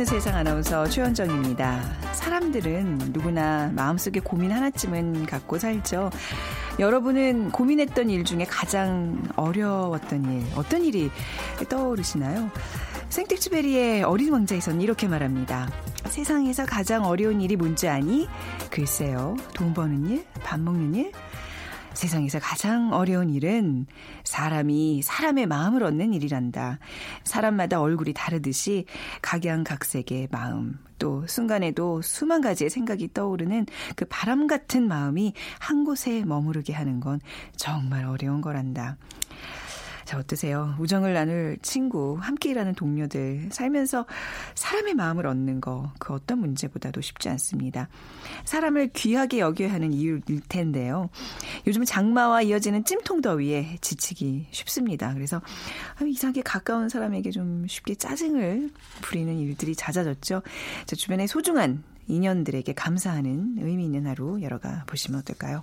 보는 세상 아나운서 최현정입니다. 사람들은 누구나 마음속에 고민 하나쯤은 갖고 살죠. 여러분은 고민했던 일 중에 가장 어려웠던 일, 어떤 일이 떠오르시나요? 생텍쥐베리의 어린 왕자에서는 이렇게 말합니다. 세상에서 가장 어려운 일이 뭔지 아니? 글쎄요. 돈 버는 일? 밥 먹는 일? 세상에서 가장 어려운 일은 사람이 사람의 마음을 얻는 일이란다. 사람마다 얼굴이 다르듯이 각양각색의 마음, 또 순간에도 수만 가지의 생각이 떠오르는 그 바람 같은 마음이 한 곳에 머무르게 하는 건 정말 어려운 거란다. 자, 어떠세요? 우정을 나눌 친구, 함께 일하는 동료들, 살면서 사람의 마음을 얻는 거, 그 어떤 문제보다도 쉽지 않습니다. 사람을 귀하게 여겨야 하는 이유일 텐데요. 요즘 장마와 이어지는 찜통 더위에 지치기 쉽습니다. 그래서 이상하게 가까운 사람에게 좀 쉽게 짜증을 부리는 일들이 잦아졌죠. 자, 주변의 소중한 인연들에게 감사하는 의미 있는 하루 열어가 보시면 어떨까요?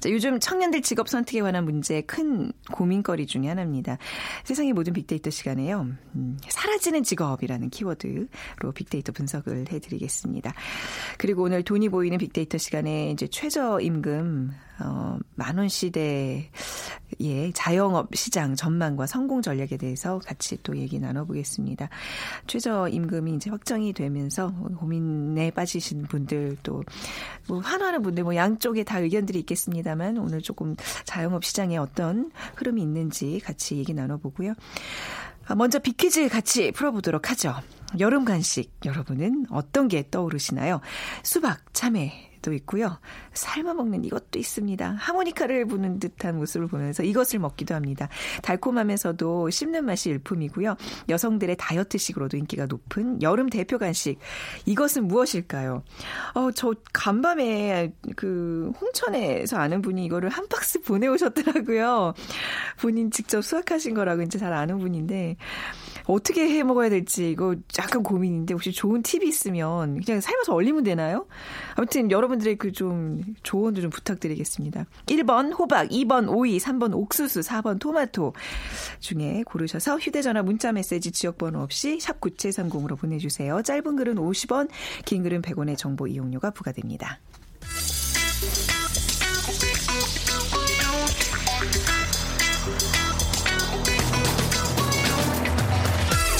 자, 요즘 청년들 직업 선택에 관한 문제 큰 고민거리 중의 하나입니다. 세상의 모든 빅데이터 시간에요. 음, 사라지는 직업이라는 키워드로 빅데이터 분석을 해드리겠습니다. 그리고 오늘 돈이 보이는 빅데이터 시간에 이제 최저임금 어, 만원 시대의 자영업 시장 전망과 성공 전략에 대해서 같이 또 얘기 나눠보겠습니다. 최저 임금이 이제 확정이 되면서 고민에 빠지신 분들 또 뭐 환호하는 분들 뭐 양쪽에 다 의견들이 있겠습니다만 오늘 조금 자영업 시장에 어떤 흐름이 있는지 같이 얘기 나눠보고요. 아, 먼저 비키즈 같이 풀어보도록 하죠. 여름 간식 여러분은 어떤 게 떠오르시나요? 수박, 참외, 도 있고요. 삶아 먹는 이것도 있습니다. 하모니카를 부는 듯한 모습을 보면서 이것을 먹기도 합니다. 달콤하면서도 씹는 맛이 일품이고요. 여성들의 다이어트식으로도 인기가 높은 여름 대표 간식. 이것은 무엇일까요? 어, 저 간밤에 그 홍천에서 아는 분이 이거를 한 박스 보내오셨더라고요. 본인 직접 수확하신 거라고 이제 잘 아는 분인데 어떻게 해 먹어야 될지 이거 약간 고민인데 혹시 좋은 팁이 있으면 그냥 삶아서 얼리면 되나요? 아무튼 여러분들의 그 좀 조언도 좀 부탁드리겠습니다. 1번 호박, 2번 오이, 3번 옥수수, 4번 토마토 중에 고르셔서 휴대전화 문자 메시지 지역번호 없이 샵 9730으로 보내주세요. 짧은 글은 50원, 긴 글은 100원의 정보 이용료가 부과됩니다.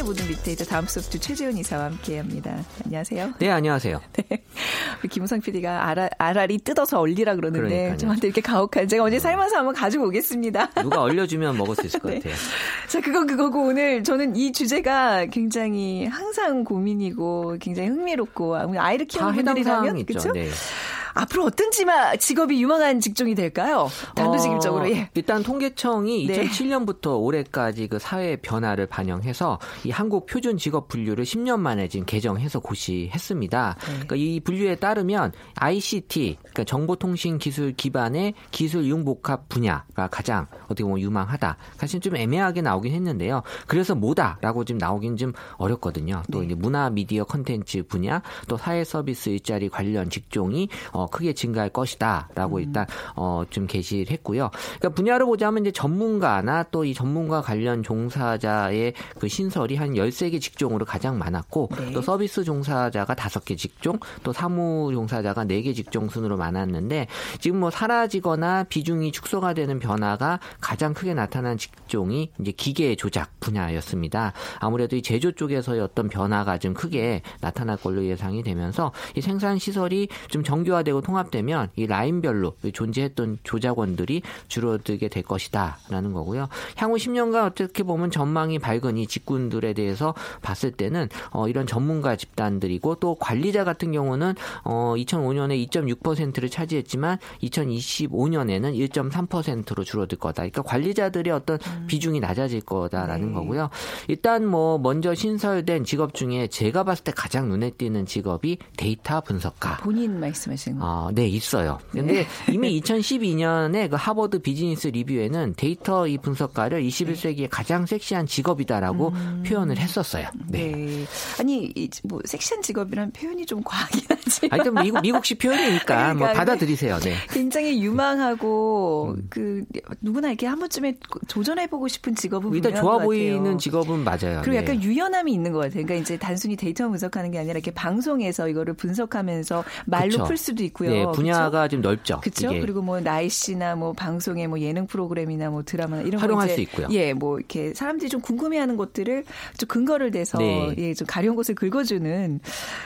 세상의 모든 빅데이터 다음 소프트 최재원 이사와 함께합니다. 안녕하세요. 네, 안녕하세요. 네. 김우성 PD가 알알, 알알이 뜯어서 얼리라 그러는데 그러니까요. 저한테 이렇게 가혹한 제가 어제 삶아서 한번 가지고 오겠습니다. 누가 얼려주면 먹을 수 있을 것 네. 같아요. 자, 그건 그거고 오늘 저는 이 주제가 굉장히 항상 고민이고 굉장히 흥미롭고 아이를 키우는 분들이라면 그렇죠? 네. 앞으로 어떤 지마, 직업이 유망한 직종이 될까요? 단도직입적으로. 어, 예. 일단 통계청이 네. 2007년부터 올해까지 그 사회 변화를 반영해서 이 한국 표준 직업 분류를 10년 만에 지금 개정해서 고시했습니다. 네. 그러니까 이 분류에 따르면 ICT, 그러니까 정보통신 기술 기반의 기술 융복합 분야가 가장 어떻게 보면 유망하다. 사실 좀 애매하게 나오긴 했는데요. 그래서 뭐다라고 지금 나오긴 좀 어렵거든요. 또 네. 이제 문화 미디어 컨텐츠 분야, 또 사회 서비스 일자리 관련 직종이 어, 크게 증가할 것이다라고 음. 일단 어, 좀 게시를 했고요. 그러니까 분야로 보자면 이제 전문가나 또 이 전문가 관련 종사자의 그 신설이 한 13개 직종으로 가장 많았고 네. 또 서비스 종사자가 5개 직종, 또 사무 종사자가 4개 직종 순으로 많았는데 지금 뭐 사라지거나 비중이 축소가 되는 변화가 가장 크게 나타난 직종이 이제 기계 조작 분야였습니다. 아무래도 이 제조 쪽에서의 어떤 변화가 좀 크게 나타날 걸로 예상이 되면서 이 생산 시설이 좀 정교화 되 되고 통합되면 이 라인별로 존재했던 조작원들이 줄어들게 될 것이다라는 거고요. 향후 10년간 어떻게 보면 전망이 밝은 이 직군들에 대해서 봤을 때는 어, 이런 전문가 집단들이고 또 관리자 같은 경우는 어, 2005년에 2.6%를 차지했지만 2025년에는 1.3%로 줄어들 거다. 그러니까 관리자들의 어떤 음. 비중이 낮아질 거다라는 네. 거고요. 일단 뭐 먼저 신설된 직업 중에 제가 봤을 때 가장 눈에 띄는 직업이 데이터 분석가. 본인 말씀하시는 아, 네, 있어요. 근데 네. 이미 2012년에 그 Harvard Business Review에는 데이터 이 분석가를 21세기의 가장 섹시한 직업이다라고 음. 표현을 했었어요. 네. 네. 아니, 뭐 섹시한 직업이란 표현이 좀 과하긴 하지. 하여튼 미국 미국식 표현이니까 그러니까, 뭐 받아들이세요. 네. 굉장히 유망하고 음. 그 누구나 이렇게 한 번쯤에 도전해보고 싶은 직업은 일단 좋아 보이는 직업은 맞아요. 그리고 약간 네. 유연함이 있는 것 같아요. 그러니까 이제 단순히 데이터 분석하는 게 아니라 이렇게 방송에서 이거를 분석하면서 말로 그쵸. 풀 수도 있고 요. 네, 분야가 그쵸? 좀 넓죠. 그렇죠. 그리고 뭐 날씨나 뭐 방송의 뭐 예능 프로그램이나 뭐 드라마 이런 활용할 수 있고요. 예, 뭐 이렇게 사람들이 좀 궁금해하는 것들을 좀 근거를 대서 네. 예, 좀 가려운 것을 긁어주는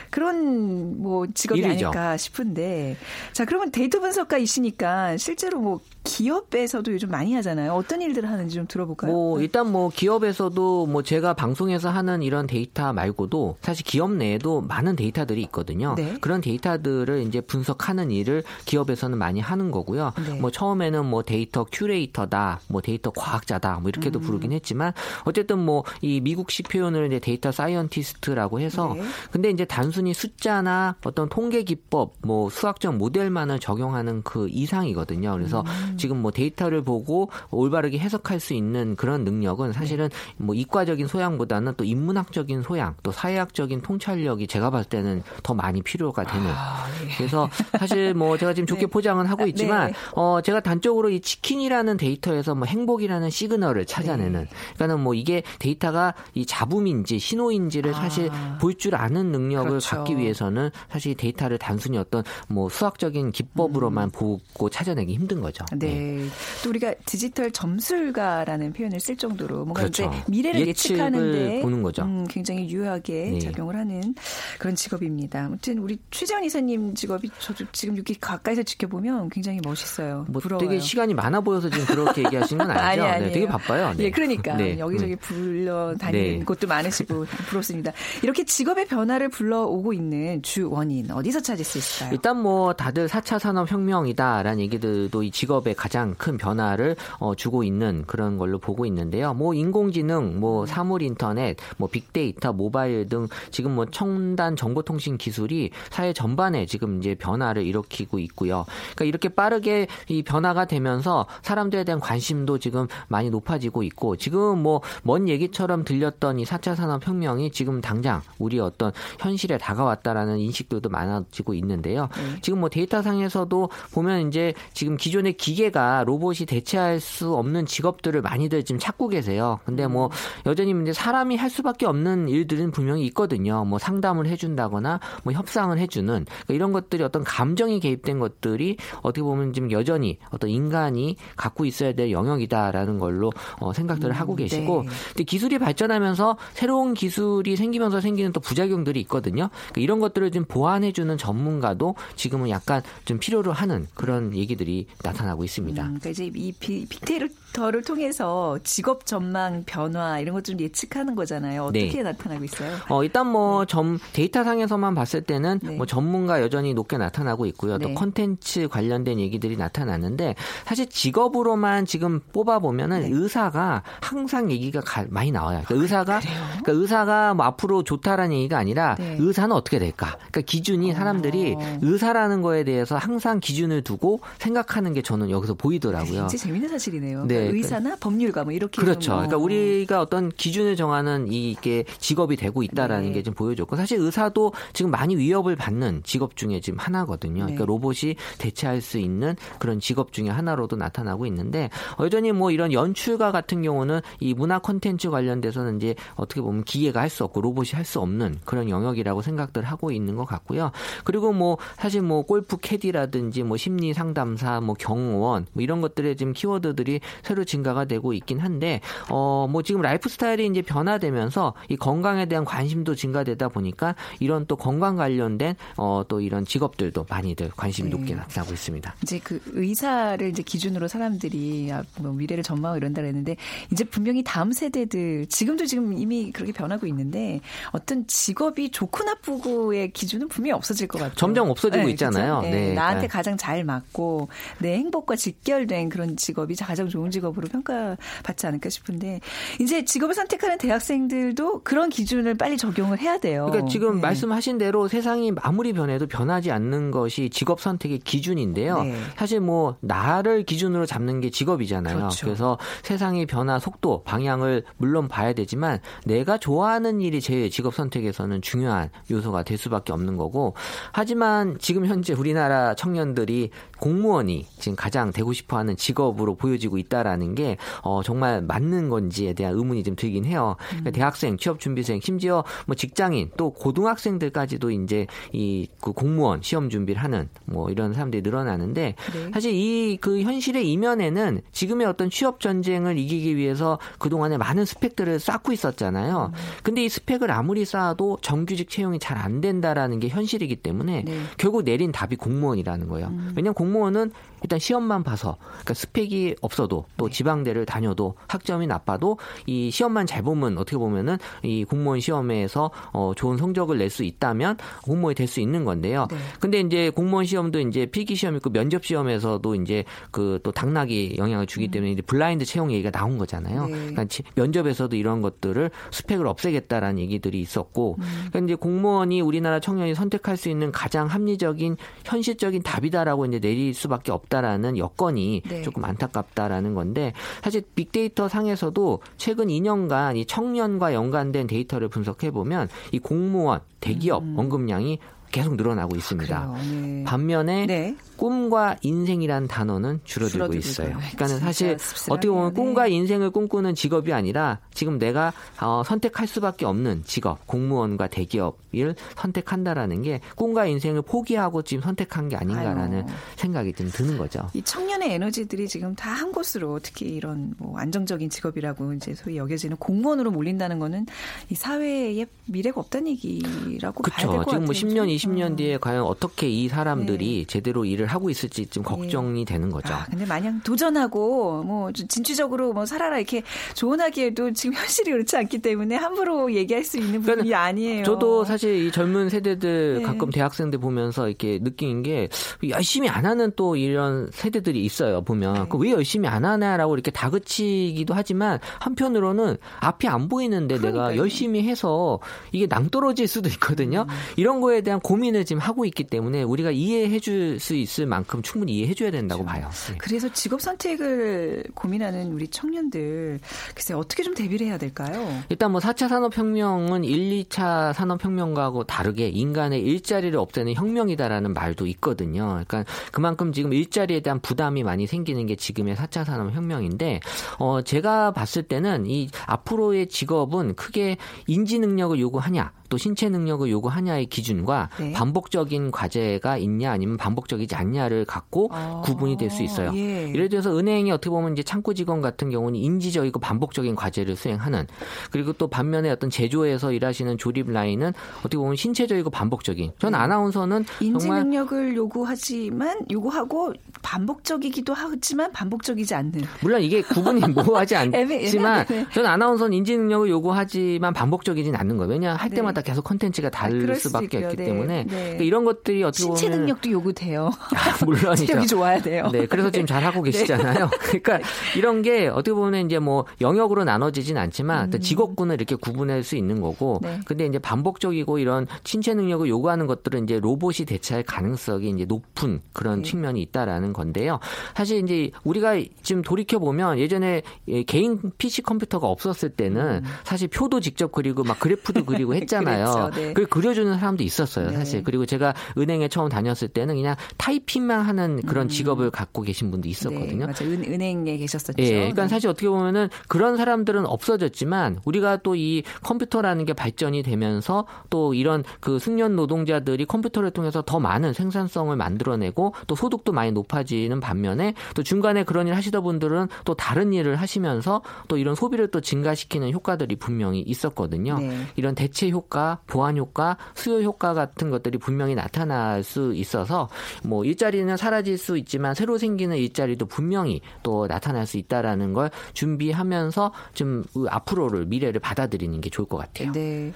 그런 뭐 직업이 일이죠. 아닐까 싶은데 자 그러면 데이터 분석가이시니까 실제로 뭐 기업에서도 요즘 많이 하잖아요. 어떤 일들을 하는지 좀 들어볼까요? 뭐 일단 뭐 기업에서도 뭐 제가 방송에서 하는 이런 데이터 말고도 사실 기업 내에도 많은 데이터들이 있거든요. 네. 그런 데이터들을 이제 분석하는 일을 기업에서는 많이 하는 거고요. 네. 뭐 처음에는 뭐 데이터 큐레이터다, 뭐 데이터 과학자다, 뭐 이렇게도 음. 부르긴 했지만 어쨌든 뭐 이 미국식 표현을 이제 data scientist라고 해서 네. 근데 이제 단순히 숫자나 어떤 통계 기법, 뭐 수학적 모델만을 적용하는 그 이상이거든요. 그래서 음. 지금 뭐 데이터를 보고 올바르게 해석할 수 있는 그런 능력은 사실은 뭐 이과적인 소양보다는 또 인문학적인 소양, 또 사회학적인 통찰력이 제가 봤을 때는 더 많이 필요가 되는. 아, 예. 그래서 사실 뭐 제가 지금 좋게 네. 포장은 하고 아, 있지만 네. 어 제가 단적으로 이 치킨이라는 데이터에서 뭐 행복이라는 시그널을 찾아내는. 네. 그러니까는 뭐 이게 데이터가 이 잡음인지 신호인지를 아. 사실 볼줄 아는 능력을 그렇죠. 갖기 위해서는 사실 데이터를 단순히 어떤 뭐 수학적인 기법으로만 음. 보고 찾아내기 힘든 거죠. 네. 네. 또 우리가 디지털 점술가라는 표현을 쓸 정도로 뭔가 그렇죠. 이제 미래를 예측하는데 보는 거죠. 음, 굉장히 유효하게 네. 작용을 하는 그런 직업입니다. 아무튼 우리 최재원 이사님 직업이 저도 지금 이렇게 가까이서 지켜보면 굉장히 멋있어요. 뭐 부러워요. 되게 시간이 많아 보여서 지금 그렇게 얘기하시는 건 아니죠? 아니, 네, 되게 바빠요. 네. 예, 그러니까 네. 여기저기 음. 불려 다니는 네. 곳도 많으시고 부럽습니다. 이렇게 직업의 변화를 불러오고 있는 주 원인 어디서 찾을 수 있을까요? 일단 뭐 다들 4차 산업 혁명이다라는 얘기들도 이 직업의 가장 큰 변화를 어, 주고 있는 그런 걸로 보고 있는데요. 뭐 인공지능, 뭐 사물 인터넷, 뭐 빅데이터, 모바일 등 지금 뭐 첨단 정보통신 기술이 사회 전반에 지금 이제 변화를 일으키고 있고요. 그러니까 이렇게 빠르게 이 변화가 되면서 사람들에 대한 관심도 지금 많이 높아지고 있고 지금 뭐 먼 얘기처럼 들렸던 이 4차 산업혁명이 지금 당장 우리 어떤 현실에 다가왔다라는 인식들도 많아지고 있는데요. 네. 지금 뭐 데이터 상에서도 보면 이제 지금 기존의 기계 기계가 로봇이 대체할 수 없는 직업들을 많이들 지금 찾고 계세요. 근데 뭐 여전히 이제 사람이 할 수밖에 없는 일들은 분명히 있거든요. 뭐 상담을 해준다거나 뭐 협상을 해주는 그러니까 이런 것들이 어떤 감정이 개입된 것들이 어떻게 보면 지금 여전히 어떤 인간이 갖고 있어야 될 영역이다라는 걸로 어, 생각들을 음, 하고 계시고 네. 근데 기술이 발전하면서 새로운 기술이 생기면서 생기는 또 부작용들이 있거든요. 그러니까 이런 것들을 좀 보완해주는 전문가도 지금은 약간 좀 필요로 하는 그런 얘기들이 나타나고 있습니다. 음, 그러니까 이제 이 빅데이터를 통해서 직업 전망 변화 이런 것 좀 예측하는 거잖아요. 어떻게 네. 나타나고 있어요? 어, 일단 뭐점 네. 데이터 상에서만 봤을 때는 네. 뭐 전문가 여전히 높게 나타나고 있고요. 또 네. 컨텐츠 관련된 얘기들이 나타나는데 사실 직업으로만 지금 뽑아 보면은 네. 의사가 항상 얘기가 가, 많이 나와요. 그러니까 의사가 그러니까 의사가 뭐 앞으로 좋다라는 얘기가 아니라 네. 의사는 어떻게 될까? 그러니까 기준이 사람들이 어. 의사라는 거에 대해서 항상 기준을 두고 생각하는 게 저는 여기서 보이더라고요. 진짜 재밌는 사실이네요. 네. 그러니까 의사나 법률가 뭐 이렇게 그렇죠. 뭐. 그러니까 우리가 어떤 기준을 정하는 이게 직업이 되고 있다라는 네. 게좀 보여줬고 사실 의사도 지금 많이 위협을 받는 직업 중에 지금 하나거든요. 그러니까 네. 로봇이 대체할 수 있는 그런 직업 중에 하나로도 나타나고 있는데 여전히 뭐 이런 연출가 같은 경우는 이 문화 콘텐츠 관련돼서는 이제 어떻게 보면 기계가 할 수 없고 로봇이 할 수 없는 그런 영역이라고 생각들 하고 있는 것 같고요. 그리고 뭐 사실 뭐 골프 캐디라든지 뭐 심리 상담사, 뭐 경호원 병원 뭐 이런 것들의 지금 키워드들이 새로 증가가 되고 있긴 한데 어 뭐 지금 라이프 스타일이 이제 변화되면서 이 건강에 대한 관심도 증가되다 보니까 이런 또 건강 관련된 어 또 이런 직업들도 많이들 관심 높게 네. 나타나고 있습니다. 이제 그 의사를 이제 기준으로 사람들이 아, 뭐 미래를 전망하고 이런다 그랬는데 이제 분명히 다음 세대들 지금도 지금 이미 그렇게 변하고 있는데 어떤 직업이 좋고 나쁘고의 기준은 분명히 없어질 것 같아요. 점점 없어지고 네, 있잖아요. 네, 네. 나한테 가장 잘 맞고 내 행복과 직결된 그런 직업이 가장 좋은 직업으로 평가받지 않을까 싶은데 이제 직업을 선택하는 대학생들도 그런 기준을 빨리 적용을 해야 돼요. 그러니까 지금 네. 말씀하신 대로 세상이 아무리 변해도 변하지 않는 것이 직업 선택의 기준인데요. 네. 사실 뭐 나를 기준으로 잡는 게 직업이잖아요. 그렇죠. 그래서 세상의 변화 속도, 방향을 물론 봐야 되지만 내가 좋아하는 일이 제 직업 선택에서는 중요한 요소가 될 수밖에 없는 거고 하지만 지금 현재 우리나라 청년들이 공무원이 지금 가장 되고 싶어 하는 직업으로 보여지고 있다라는 게 어, 정말 맞는 건지에 대한 의문이 좀 들긴 해요. 그러니까 음. 대학생, 취업 준비생, 심지어 뭐 직장인 또 고등학생들까지도 이제 이 그 공무원 시험 준비를 하는 뭐 이런 사람들이 늘어나는데 네. 사실 이 그 현실의 이면에는 지금의 어떤 취업 전쟁을 이기기 위해서 그동안에 많은 스펙들을 쌓고 있었잖아요. 음. 근데 이 스펙을 아무리 쌓아도 정규직 채용이 잘 안 된다라는 게 현실이기 때문에 네. 결국 내린 답이 공무원이라는 거예요. 음. 왜냐하면 공무원 은 일단 시험만 봐서 그러니까 스펙이 없어도 또 네. 지방대를 다녀도 학점이 나빠도 이 시험만 잘 보면 어떻게 보면은 이 공무원 시험에서 어 좋은 성적을 낼 수 있다면 공무원이 될 수 있는 건데요. 네. 근데 이제 공무원 시험도 이제 필기 시험 있고 면접 시험에서도 이제 그 또 당락이 영향을 주기 음. 때문에 이제 블라인드 채용 얘기가 나온 거잖아요. 네. 그러니까 면접에서도 이런 것들을 스펙을 없애겠다라는 얘기들이 있었고 음. 그러니까 이제 공무원이 우리나라 청년이 선택할 수 있는 가장 합리적인 현실적인 답이다라고 이제 내릴 수밖에 없다라는 여건이 네. 조금 안타깝다라는 건데 사실 빅데이터 상에서도 최근 2년간 이 청년과 연관된 데이터를 분석해 보면 이 공무원, 대기업 음. 언급량이 계속 늘어나고 있습니다. 아, 네. 반면에 네. 꿈과 인생이란 단어는 줄어들고, 줄어들고 있어요. 그러니까는 사실 어떻게 보면 꿈과 인생을 꿈꾸는 직업이 아니라 지금 내가 어, 선택할 수밖에 없는 직업, 공무원과 대기업을 선택한다라는 게 꿈과 인생을 포기하고 지금 선택한 게 아닌가라는 아유. 생각이 좀 드는 거죠. 이 청년의 에너지들이 지금 다 한 곳으로 특히 이런 뭐 안정적인 직업이라고 이제 소위 여겨지는 공무원으로 몰린다는 거는 이 사회에 미래가 없다는 얘기라고 그쵸. 봐야 될것 같아요. 지금 뭐 10년, 20년 음. 뒤에 과연 어떻게 이 사람들이 네. 제대로 일을 일을 하고 있을지 좀 예. 걱정이 네. 되는 거죠. 아, 근데 마냥 도전하고 뭐 진취적으로 뭐 살아라 이렇게 조언하기에도 지금 현실이 그렇지 않기 때문에 함부로 얘기할 수 있는 부분이 그러니까 아니에요. 저도 사실 이 젊은 세대들 네. 가끔 대학생들 보면서 이렇게 느낀 게 열심히 안 하는 또 이런 세대들이 있어요. 보면 네. 그왜 열심히 안 하냐라고 이렇게 다그치기도 하지만 한편으로는 앞이 안 보이는데 그러니까요. 내가 열심히 해서 이게 낭떨어질 수도 있거든요. 음. 이런 거에 대한 고민을 지금 하고 있기 때문에 우리가 이해해 줄 수 있. 있을 만큼 충분히 이해해줘야 된다고 그렇죠. 봐요. 네. 그래서 직업 선택을 고민하는 우리 청년들 글쎄 어떻게 좀 대비를 해야 될까요? 일단 뭐 4차 산업혁명은 1, 2차 산업혁명과고 다르게 인간의 일자리를 없애는 혁명이다라는 말도 있거든요. 그러니까 그만큼 지금 일자리에 대한 부담이 많이 생기는 게 지금의 4차 산업혁명인데 어 제가 봤을 때는 이 앞으로의 직업은 크게 인지 능력을 요구하냐 또 신체 능력을 요구하냐의 기준과 네. 반복적인 과제가 있냐 아니면 반복적이지 않냐를 갖고 아, 구분이 될 수 있어요. 예. 예를 들어서 은행이 어떻게 보면 이제 창구 직원 같은 경우는 인지적이고 반복적인 과제를 수행하는 그리고 또 반면에 어떤 제조에서 일하시는 조립 라인은 어떻게 보면 신체적이고 반복적인. 전 네. 아나운서는 인지 능력을 요구하지만 요구하고 반복적이기도 하지만 반복적이지 않는. 물론 이게 구분이 모호하지 않지만 전 아나운서는 인지 능력을 요구하지만 반복적이진 않는 거예요. 왜냐 할 네. 때마다 계속 컨텐츠가 다를 아, 수밖에 없기 네. 때문에 네. 그러니까 이런 것들이 어떻게 보면 신체 능력도 요구돼요. 아, 물론이죠. 체력이 좋아야 돼요. 네, 그래서 지금 잘 하고 네. 계시잖아요. 그러니까 이런 게 어떻게 보면 이제 뭐 영역으로 나눠지진 않지만 음. 직업군을 이렇게 구분할 수 있는 거고, 네. 근데 이제 반복적이고 이런 신체 능력을 요구하는 것들은 이제 로봇이 대체할 가능성이 이제 높은 그런 네. 측면이 있다라는 건데요. 사실 이제 우리가 지금 돌이켜 보면 예전에 개인 PC 컴퓨터가 없었을 때는 음. 사실 표도 직접 그리고 막 그래프도 그리고 했잖아요. 그렇죠. 네. 그 그려주는 사람도 있었어요, 네. 사실. 그리고 제가 은행에 처음 다녔을 때는 그냥 타이핑만 하는 그런 음. 직업을 갖고 계신 분도 있었거든요. 네, 맞아요. 은, 은행에 계셨었죠. 예, 그러니까 네. 사실 어떻게 보면은 그런 사람들은 없어졌지만 우리가 또 이 컴퓨터라는 게 발전이 되면서 또 이런 그 숙련 노동자들이 컴퓨터를 통해서 더 많은 생산성을 만들어내고 또 소득도 많이 높아지는 반면에 또 중간에 그런 일 하시던 분들은 또 다른 일을 하시면서 또 이런 소비를 또 증가시키는 효과들이 분명히 있었거든요. 네. 이런 대체 효과 보완 효과, 수요 효과 같은 것들이 분명히 나타날 수 있어서 뭐 일자리는 사라질 수 있지만 새로 생기는 일자리도 분명히 또 나타날 수 있다라는 걸 준비하면서 좀 앞으로를 미래를 받아들이는 게 좋을 것 같아요. 네.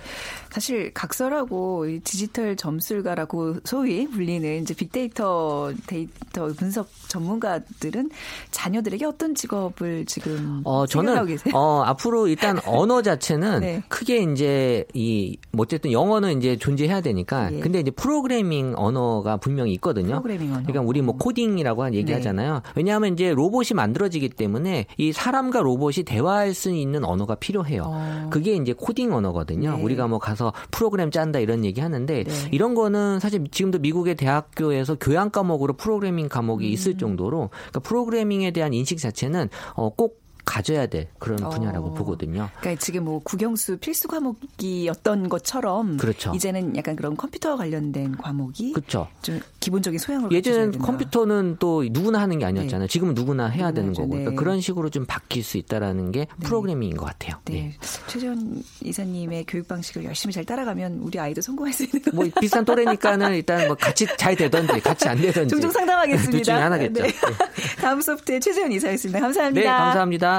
사실 각설하고 디지털 점술가라고 소위 불리는 이제 빅데이터 데이터 분석 전문가들은 자녀들에게 어떤 직업을 지금 어 저는 계세요? 어 앞으로 일단 언어 자체는 네. 크게 이제 이뭐 어쨌든 영어는 이제 존재해야 되니까 예. 근데 이제 프로그래밍 언어가 분명히 있거든요. 프로그래밍 언어. 그러니까 우리 뭐 코딩이라고 얘기하잖아요. 네. 왜냐하면 이제 로봇이 만들어지기 때문에 이 사람과 로봇이 대화할 수 있는 언어가 필요해요. 어. 그게 이제 코딩 언어거든요. 네. 우리가 뭐 가서 프로그램 짠다 이런 얘기 하는데 네. 이런 거는 사실 지금도 미국의 대학교에서 교양 과목으로 프로그래밍 과목이 음. 있을 정도로 그러니까 프로그래밍에 대한 인식 자체는 어, 꼭 가져야 될 그런 분야라고 어. 보거든요. 그러니까 지금 뭐 국영수 필수 과목이었던 것처럼 그렇죠. 이제는 약간 그런 컴퓨터 관련된 과목이 그렇죠. 좀 기본적인 소양을 예전엔 컴퓨터는 또 누구나 하는 게 아니었잖아요. 네. 지금은 누구나 해야 되는 거고. 그러니까 네. 그런 식으로 좀 바뀔 수 있다라는 게 네. 프로그래밍인 것 같아요. 네. 네. 최재원 이사님의 교육 방식을 열심히 잘 따라가면 우리 아이도 성공할 수 있는 뭐 비슷한 또래니까는 일단 뭐 같이 잘 되던지 같이 안 되던지 종종 상담하겠습니다. 둘 중에 하나겠죠. 네. 다음 소프트의 최재원 이사였습니다. 감사합니다. 네, 감사합니다.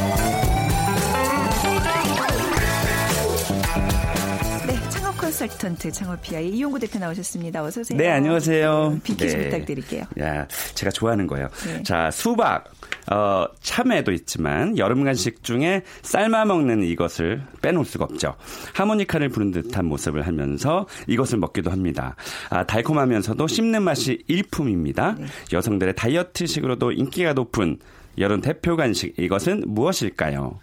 컨설턴트 창업피아의 이용구 대표 나오셨습니다. 어서 오세요. 네, 안녕하세요. 비키즈 네. 부탁드릴게요. 야, 제가 좋아하는 거예요. 네. 자, 수박, 어, 참외도 있지만 여름 간식 중에 삶아 먹는 이것을 빼놓을 수가 없죠. 하모니카를 부는 듯한 모습을 하면서 이것을 먹기도 합니다. 아, 달콤하면서도 씹는 맛이 일품입니다. 네. 여성들의 다이어트식으로도 인기가 높은 여름 대표 간식 이것은 무엇일까요?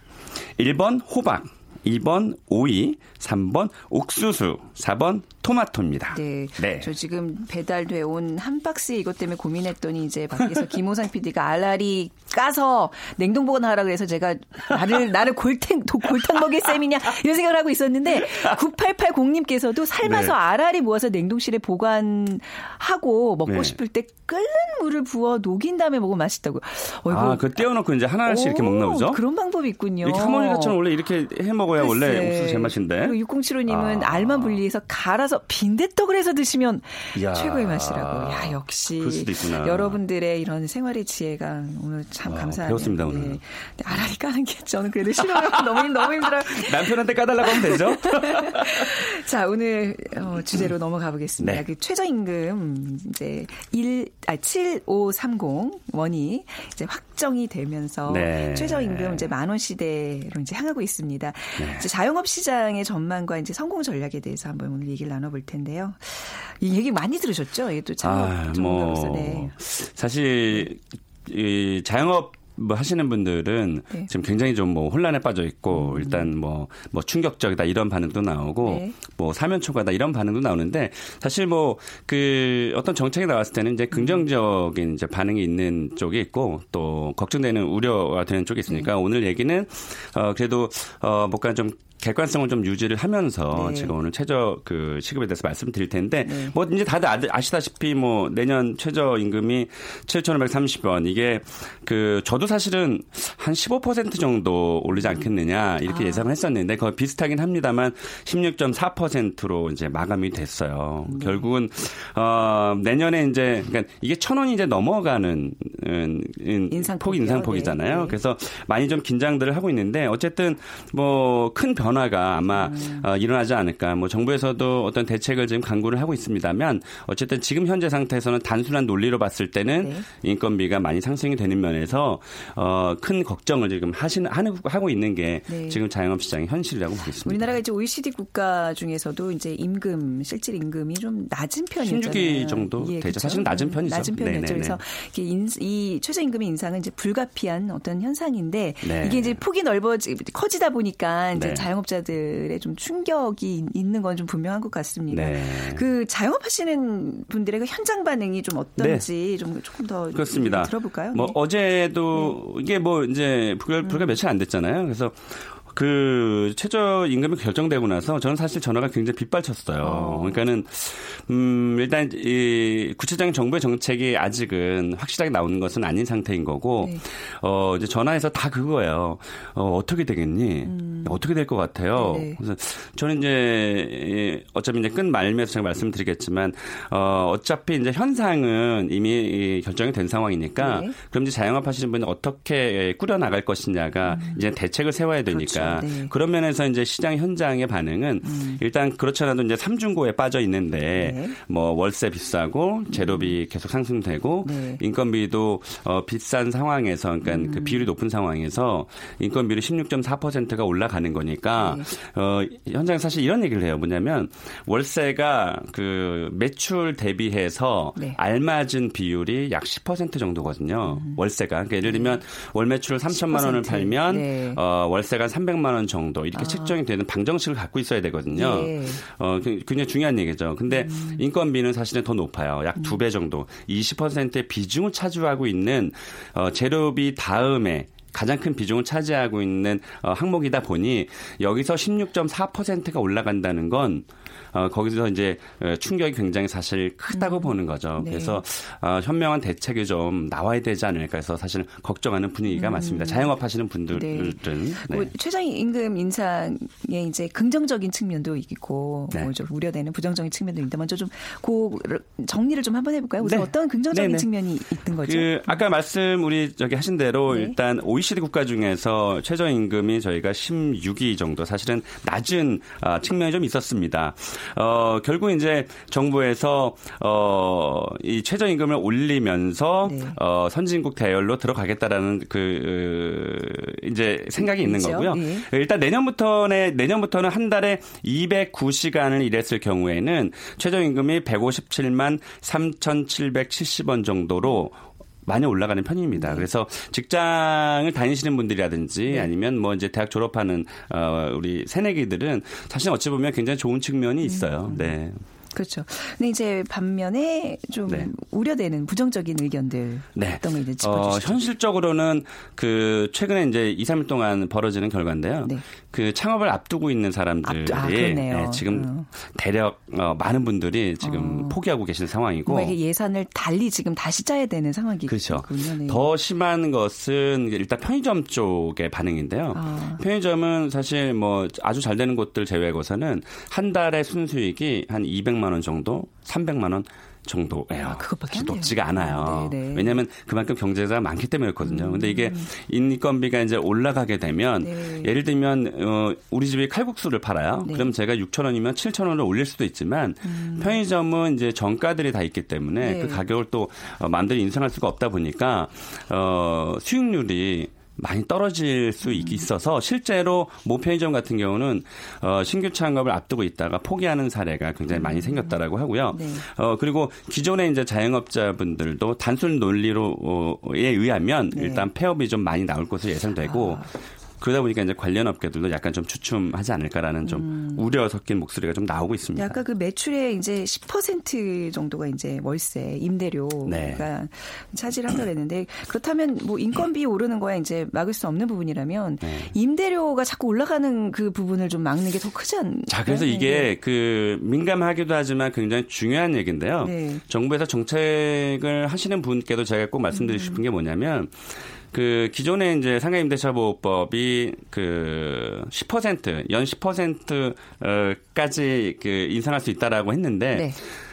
1번 호박, 2번 오이, 3번 옥수수, 4번 토마토입니다. 네. 네. 저 지금 배달돼 온 한 박스 이것 때문에 고민했더니 이제 밖에서 김호상 PD가 알알이 까서 냉동 보관하라 그래서 제가 나를 나를 골탕 골탕 먹일 셈이냐 이런 생각을 하고 있었는데 9880님께서도 삶아서 네. 알알이 모아서 냉동실에 보관하고 먹고 네. 싶을 때 끓는 물을 부어 녹인 다음에 먹으면 맛있다고. 어, 아, 그 떼어놓고 이제 하나씩 오, 이렇게 먹나 보죠? 그런 방법이 있군요. 이렇게 하모니카처럼 원래 이렇게 해 먹어야 글쎄. 원래 옥수수 제맛인데. 그리고 6075님은 아. 알만 분리해서 갈아서 빈대떡을 해서 드시면 야. 최고의 맛이라고. 야, 역시. 여러분들의 이런 생활의 지혜가 오늘 참 와, 감사하네요. 배웠습니다, 오늘. 네. 알알이 까는 게 저는 그래도 싫어요. 너무, 너무 힘들어요. 남편한테 까달라고 하면 되죠? 자, 오늘 어, 주제로 넘어가 보겠습니다. 네. 그 최저임금 이제 1, 아, 7530 원이 이제 확정이 되면서 네. 최저임금 이제 만원 시대로 이제 향하고 있습니다. 네. 이제 자영업 시장의 전망과 이제 성공 전략에 대해서 한번 오늘 얘기를 나눠볼 텐데요. 이 얘기 많이 들으셨죠? 이게 또 창업 아, 뭐, 네. 사실 이 자영업 뭐 하시는 분들은 네. 지금 굉장히 좀 뭐 혼란에 빠져 있고 음. 일단 뭐뭐 뭐 충격적이다 이런 반응도 나오고 네. 뭐 사면 초과다 이런 반응도 나오는데 사실 뭐 그 어떤 정책이 나왔을 때는 이제 긍정적인 이제 반응이 있는 쪽이 있고 또 걱정되는 우려가 되는 쪽이 있으니까 네. 오늘 얘기는 어 그래도 어 뭔가 좀 객관성을 좀 유지를 하면서 네. 제가 오늘 최저 그 시급에 대해서 말씀드릴 텐데 네. 뭐 이제 다들 아시다시피 뭐 내년 최저 임금이 7,530원 이게 그 저도 사실은 한 15% 정도 오르지 않겠느냐 이렇게 아. 예상을 했었는데 거의 비슷하긴 합니다만 16.4%로 이제 마감이 됐어요. 네. 결국은 어 내년에 이제 그러니까 이게 천 원이 이제 넘어가는 인상 폭 인상폭이잖아요. 네. 그래서 많이 좀 긴장들을 하고 있는데 어쨌든 뭐큰 변 변화가 아마 음. 어, 일어나지 않을까. 뭐 정부에서도 어떤 대책을 지금 강구를 하고 있습니다만 어쨌든 지금 현재 상태에서는 단순한 논리로 봤을 때는 네. 인건비가 많이 상승이 되는 면에서 어, 큰 걱정을 지금 하시는 하고 있는 게 네. 지금 자영업 시장의 현실이라고 보겠습니다. 우리나라가 이제 OECD 국가 중에서도 이제 임금 실질 임금이 좀 낮은 편이잖아요. 16위 정도 예, 되죠. 사실은 낮은 편이죠. 낮은 편이죠. 그래서 이 최저임금의 인상은 이제 불가피한 어떤 현상인데 네. 이게 이제 폭이 넓어지 커지다 보니까 이제 네. 자영 자영업자들의 좀 충격이 있는 건 좀 분명한 것 같습니다. 네. 그 자영업하시는 분들의 그 현장 반응이 좀 어떤지 네. 좀 조금 더 그렇습니다. 들어볼까요? 뭐 네. 어제도 네. 이게 뭐 이제 불과, 불과 며칠 안 됐잖아요. 그래서 그 최저 임금이 결정되고 나서 저는 사실 전화가 굉장히 빗발쳤어요. 어. 그러니까는 음 일단 이 구체적인 정부의 정책이 아직은 확실하게 나오는 것은 아닌 상태인 거고 네. 어 이제 전화해서 다 그거예요. 어 어떻게 되겠니? 음. 어떻게 될 것 같아요. 네네. 그래서 저는 이제 어차피 이제 끝 말면서 제가 말씀드리겠지만 어 어차피 이제 현상은 이미 결정이 된 상황이니까 네. 그럼 이제 자영업 하시는 분이 어떻게 꾸려 나갈 것이냐가 음. 이제 대책을 세워야 되니까 그렇죠. 네. 그런 면에서 이제 시장 현장의 반응은 음. 일단 그렇잖아도 이제 삼중고에 빠져 있는데 네. 뭐 월세 비싸고 재료비 음. 계속 상승되고 네. 인건비도 어 비싼 상황에서 그러니까 음. 그 비율이 높은 상황에서 인건비율이 16.4%가 올라가는 거니까 네. 어 현장에 사실 이런 얘기를 해요. 뭐냐면 월세가 그 매출 대비해서 네. 알맞은 비율이 약 10% 정도거든요. 음. 월세가 그러니까 예를 들면 월 매출을 3천만 원을 팔면 네. 어 월세가 300만 원 정도 이렇게 아. 책정이 되는 방정식을 갖고 있어야 되거든요. 네. 어 그, 굉장히 중요한 얘기죠. 근데 음. 인건비는 사실은 더 높아요. 약 두배 음. 정도. 20%의 비중을 차지하고 있는 어 재료비 다음에 가장 큰 비중을 차지하고 있는 어, 항목이다 보니 여기서 16.4%가 올라간다는 건 어, 거기서 이제 어, 충격이 굉장히 사실 크다고 음. 보는 거죠. 네. 그래서 어, 현명한 대책이 좀 나와야 되지 않을까 해서 사실 걱정하는 분위기가 음. 많습니다. 자영업 하시는 분들은 네. 네. 뭐 최저임금 인상에 이제 긍정적인 측면도 있고 네. 뭐좀 우려되는 부정적인 측면도 있는데 먼저 좀 그 정리를 좀 한번 해볼까요? 우선 네. 어떤 긍정적인 네네. 측면이 있던 거죠? 그 아까 말씀 우리 저기 하신 대로 네. 일단 OECD 국가 중에서 최저임금이 저희가 16위 정도 사실은 낮은 아, 측면이 좀 있었습니다. 어, 결국 이제 정부에서 어, 이 최저임금을 올리면서 네. 어, 선진국 대열로 들어가겠다라는 그 이제 생각이 있는 그렇죠? 거고요. 네. 일단 내년부터는 내년부터는 한 달에 209시간을 일했을 경우에는 최저임금이 157만 3,770원 정도로 많이 올라가는 편입니다. 네. 그래서 직장을 다니시는 분들이라든지 네. 아니면 뭐 이제 대학 졸업하는 어 우리 새내기들은 사실 어찌 보면 굉장히 좋은 측면이 있어요. 음. 네. 그렇죠. 근데 이제 반면에 좀 네. 우려되는 부정적인 의견들 네. 어떤 거 이제 짚어주시죠. 어, 현실적으로는 그 최근에 이제 2, 3일 동안 벌어지는 결과인데요. 네. 그 창업을 앞두고 있는 사람들이 앞두, 아, 네, 지금 어. 대략 어, 많은 분들이 지금 어. 포기하고 계신 상황이고 이게 예산을 달리 지금 다시 짜야 되는 상황이군요. 그렇죠. 네. 더 심한 것은 일단 편의점 쪽의 반응인데요. 아. 편의점은 사실 뭐 아주 잘 되는 곳들 제외하고서는 한 달에 순수익이 한 200만 200만 원 정도, 300만 원 정도예요. 아, 그것밖에 높지가 않아요. 네네. 네. 왜냐하면 그만큼 경제가 많기 때문에 그렇거든요. 음. 근데 이게 인건비가 이제 올라가게 되면 네. 예를 들면 어, 우리 집이 칼국수를 팔아요. 네. 그럼 제가 6천 원이면 7천 원을 올릴 수도 있지만 음. 편의점은 이제 정가들이 다 있기 때문에 네. 그 가격을 또 어, 마음대로 인상할 수가 없다 보니까 어, 수익률이 많이 떨어질 수 있어서 실제로 모 편의점 같은 경우는 어, 신규 창업을 앞두고 있다가 포기하는 사례가 굉장히 많이 생겼다라고 하고요. 네. 어, 그리고 기존의 이제 자영업자분들도 단순 논리로에 의하면 네. 일단 폐업이 좀 많이 나올 것으로 예상되고 아. 그러다 보니까 이제 관련 업계들도 약간 좀 추춤하지 않을까라는 좀 음. 우려 섞인 목소리가 좀 나오고 있습니다. 약간 그 매출의 이제 10% 정도가 이제 월세, 임대료가 네. 차지를 한다 그랬는데 그렇다면 뭐 인건비 오르는 거야 이제 막을 수 없는 부분이라면 네. 임대료가 자꾸 올라가는 그 부분을 좀 막는 게 더 크지 않나요? 자, 그래서 이게 네. 그 민감하기도 하지만 굉장히 중요한 얘기인데요. 네. 정부에서 정책을 하시는 분께도 제가 꼭 말씀드리고 싶은 게 뭐냐면 그 기존에 이제 상가임대차 보호법이 그 10%연 10%까지 그 인상할 수 있다라고 했는데 네.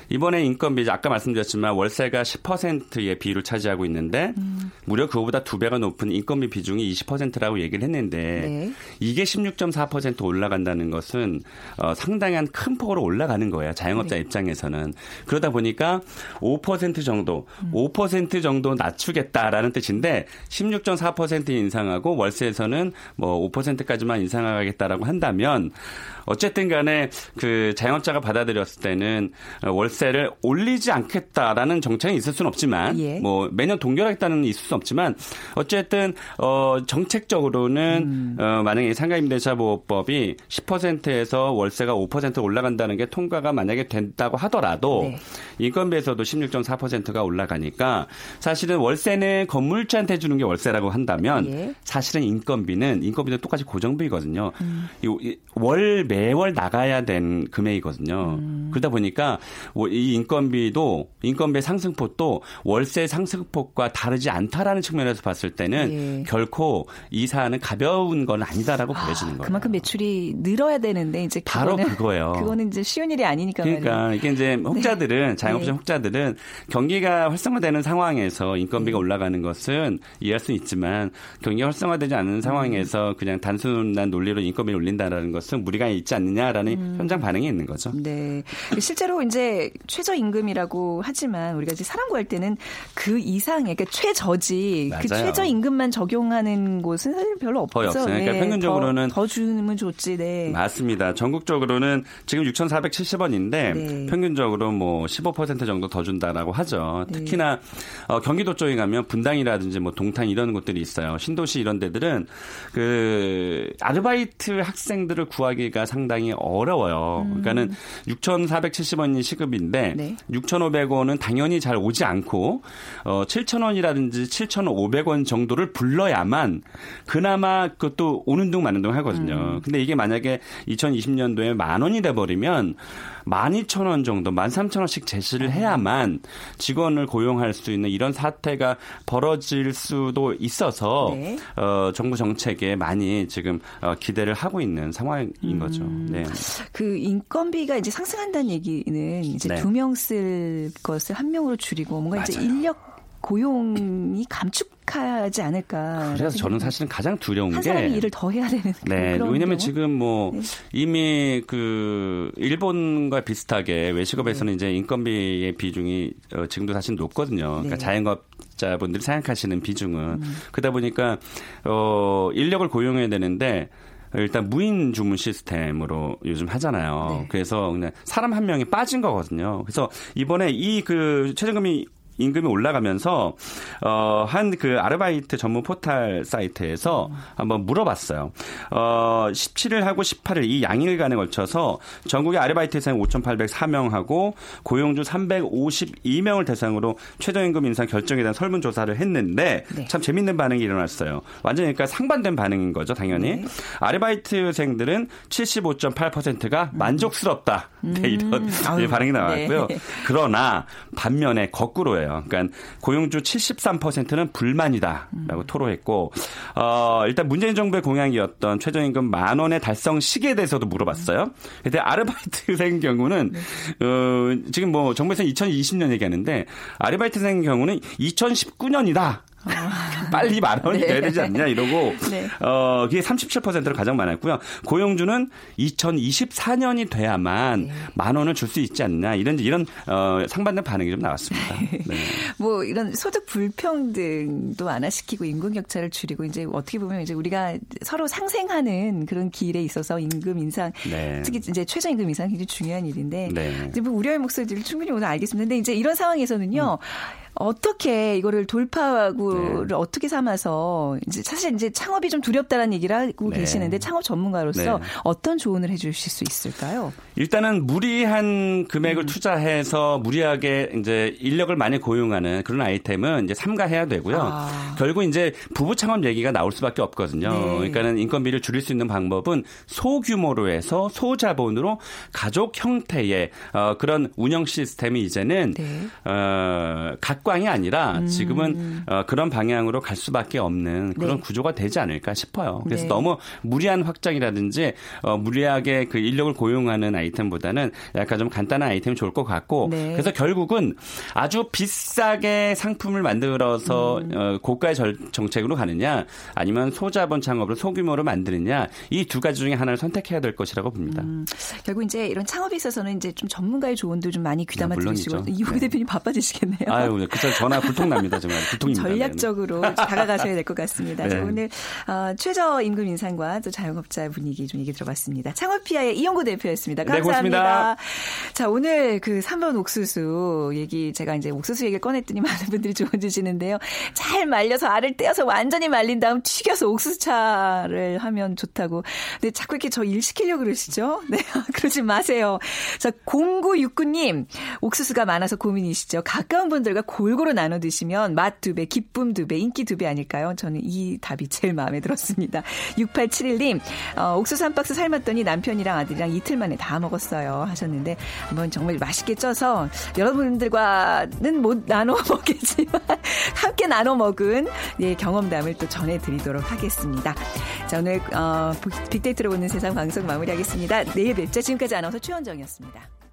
이번에 인건비 아까 말씀드렸지만 월세가 10%의 비율을 차지하고 있는데 음. 무려 그거보다 두 배가 높은 인건비 비중이 20%라고 얘기를 했는데 네. 이게 16.4% 올라간다는 것은 어, 상당한 큰 폭으로 올라가는 거예요. 자영업자 네. 입장에서는 그러다 보니까 5% 정도, 음. 5% 정도 낮추겠다라는 뜻인데 16.4% 인상하고 월세에서는 뭐 5%까지만 인상하겠다라고 한다면 어쨌든 간에 그 자영업자가 받아들였을 때는 월세를 올리지 않겠다라는 정책이 있을 수는 없지만 예. 뭐 매년 동결하겠다는 있을 수 없지만 어쨌든 어 정책적으로는 음. 어 만약에 상가임대차 보호법이 10%에서 월세가 5% 올라간다는 게 통과가 만약에 된다고 하더라도 네. 인건비에서도 16.4%가 올라가니까 사실은 월세는 건물주한테 주는 게 월세라고 한다면 예. 사실은 인건비는 인건비도 똑같이 고정비거든요. 음. 월 매월 나가야 된 금액이거든요. 음. 그러다 보니까 이 인건비도 인건비 상승폭도 월세 상승폭과 다르지 않다라는 측면에서 봤을 때는 예. 결코 이 사안은 가벼운 건 아니다라고 아, 보여지는 거예요. 그만큼 매출이 늘어야 되는데 이제 바로 그거예요. 그거는 이제 쉬운 일이 아니니까. 그러니까 말이에요. 이게 이제 혹자들은 네. 자영업자 네. 혹자들은 경기가 활성화되는 상황에서 인건비가 네. 올라가는 것은 이해할 수 있지만 경기가 활성화되지 않은 상황에서 음. 그냥 단순한 논리로 인건비를 올린다라는 것은 무리가 있지 않느냐라는 음. 현장 반응이 있는 거죠. 네. 실제로 이제 최저임금이라고 하지만 우리가 이제 사람 구할 때는 그 이상의 그러니까 최저지 그 맞아요. 그 최저임금만 적용하는 곳은 사실 별로 없죠. 거의 없어요. 그러니까 네. 평균적으로는 더, 더 주면 좋지. 네. 맞습니다. 전국적으로는 지금 6,470원인데 네. 평균적으로 뭐 15% 정도 더 준다라고 하죠. 네. 특히나 어, 경기도 쪽에 가면 분당이라든지 뭐 동탄 이런 곳들이 있어요. 신도시 이런 데들은 그 아르바이트 학생들을 구하기가 상당히 어려워요. 음. 그러니까는 6,470원이 시급인데 네. 6,500원은 당연히 잘 오지 않고 어 7,000원이라든지 7,500원 정도를 불러야만 그나마 그것도 오는 둥 마는 둥 하거든요. 음. 근데 이게 만약에 2020년도에 만 원이 돼 버리면 12,000원 정도, 13,000원씩 제시를 해야만 직원을 고용할 수 있는 이런 사태가 벌어질 수도 있어서 네. 어, 정부 정책에 많이 지금 어, 기대를 하고 있는 상황인 음. 거죠. 네. 그 인건비가 이제 상승한다는 얘기는 이제 네. 두명 쓸 것을 한 명으로 줄이고 뭔가 맞아요. 이제 인력 고용이 감축하지 않을까. 그래서 저는 사실은 가장 두려운 한 게. 한 사람이 일을 더 해야 되는. 네. 왜냐면? 지금 뭐 네. 이미 그 일본과 비슷하게 외식업에서는 네. 이제 인건비의 비중이 어, 지금도 사실 높거든요. 그러니까 네. 자영업 자분들이 생각하시는 비중은 음. 그러다 보니까 어 인력을 고용해야 되는데 일단 무인 주문 시스템으로 요즘 하잖아요. 네. 그래서 그냥 사람 한 명이 빠진 거거든요. 그래서 이번에 이 그 최저금이 임금이 올라가면서 어, 한 그 아르바이트 전문 포탈 사이트에서 한번 물어봤어요. 어, 17일 하고 18일 이 양일간에 걸쳐서 전국의 아르바이트 생 5,804명하고 고용주 352명을 대상으로 최저임금 인상 결정에 대한 설문조사를 했는데 네. 참 재밌는 반응이 일어났어요. 완전히 그러니까 상반된 반응인 거죠, 당연히. 네. 아르바이트생들은 75.8%가 만족스럽다. 네, 음. 이런 음. 반응이 나왔고요. 네. 그러나 반면에 거꾸로예요. 거예요. 그러니까 고용주 73%는 불만이다라고 음. 토로했고 어, 일단 문재인 정부의 공약이었던 최저임금 만 원의 달성 시기에 대해서도 물어봤어요. 근데 아르바이트생 경우는 어, 지금 뭐 정부에서 2020년 얘기하는데 아르바이트생 경우는 2019년이다. 빨리 만 원이 네. 돼야 되지 않냐 이러고 네. 어 그게 37%를 가장 많았고요. 고용주는 2024년이 돼야만 네. 만 원을 줄 수 있지 않나 이런 이런 어 상반된 반응이 좀 나왔습니다. 네. 뭐 이런 소득 불평등도 완화시키고 임금 격차를 줄이고 이제 어떻게 보면 이제 우리가 서로 상생하는 그런 길에 있어서 임금 인상 네. 특히 이제 최저임금 인상 굉장히 중요한 일인데 네. 이제 뭐 우려의 목소리를 충분히 오늘 알겠습니다. 근데 이제 이런 상황에서는요. 음. 어떻게 이거를 돌파구를 네. 어떻게 삼아서 이제 사실 이제 창업이 좀 두렵다라는 얘기를 하고 네. 계시는데 창업 전문가로서 네. 어떤 조언을 해주실 수 있을까요? 일단은 무리한 금액을 음. 투자해서 무리하게 이제 인력을 많이 고용하는 그런 아이템은 이제 삼가해야 되고요. 아. 결국 이제 부부 창업 얘기가 나올 수밖에 없거든요. 네. 그러니까는 인건비를 줄일 수 있는 방법은 소규모로 해서 소자본으로 가족 형태의 어, 그런 운영 시스템이 이제는 네. 어, 각 습광이 아니라 음. 지금은 어, 그런 방향으로 갈 수밖에 없는 그런 네. 구조가 되지 않을까 싶어요. 그래서 네. 너무 무리한 확장이라든지 어, 무리하게 그 인력을 고용하는 아이템보다는 약간 좀 간단한 아이템이 좋을 것 같고 네. 그래서 결국은 아주 비싸게 상품을 만들어서 음. 어, 고가의 정책으로 가느냐 아니면 소자본 창업으로 소규모로 만드느냐 이 두 가지 중에 하나를 선택해야 될 것이라고 봅니다. 음. 결국 이제 이런 창업에 있어서는 이제 좀 전문가의 조언도 좀 많이 귀담아 네, 들으시고 이호 네. 대표님 바빠지시겠네요. 아유, 네. 그쵸 전화 불통 납니다 정말 불통입니다. 전략적으로 다가가셔야 될 것 같습니다. 네. 오늘 어, 최저 임금 인상과 또 자영업자 분위기 좀 얘기 들어봤습니다. 창업피아의 이용구 대표였습니다. 네, 감사합니다. 네, 자 오늘 그 3번 옥수수 얘기 제가 이제 옥수수 얘기를 꺼냈더니 많은 분들이 조언 주시는데요. 잘 말려서 알을 떼어서 완전히 말린 다음 튀겨서 옥수수차를 하면 좋다고. 근데 자꾸 이렇게 저 일 시키려고 그러시죠? 네, 그러지 마세요. 자 0969님 옥수수가 많아서 고민이시죠. 가까운 분들과 골고루 나눠 드시면 맛 두 배, 기쁨 두 배, 인기 두 배 아닐까요? 저는 이 답이 제일 마음에 들었습니다. 6871님, 어, 옥수수 한 박스 삶았더니 남편이랑 아들이랑 이틀 만에 다 먹었어요. 하셨는데, 한번 정말 맛있게 쪄서 여러분들과는 못 나눠 먹겠지만, 함께 나눠 먹은 예, 경험담을 또 전해드리도록 하겠습니다. 자, 오늘, 어, 빅데이터로 보는 세상 방송 마무리하겠습니다. 내일 뵙죠. 지금까지 아나운서 최원정이었습니다.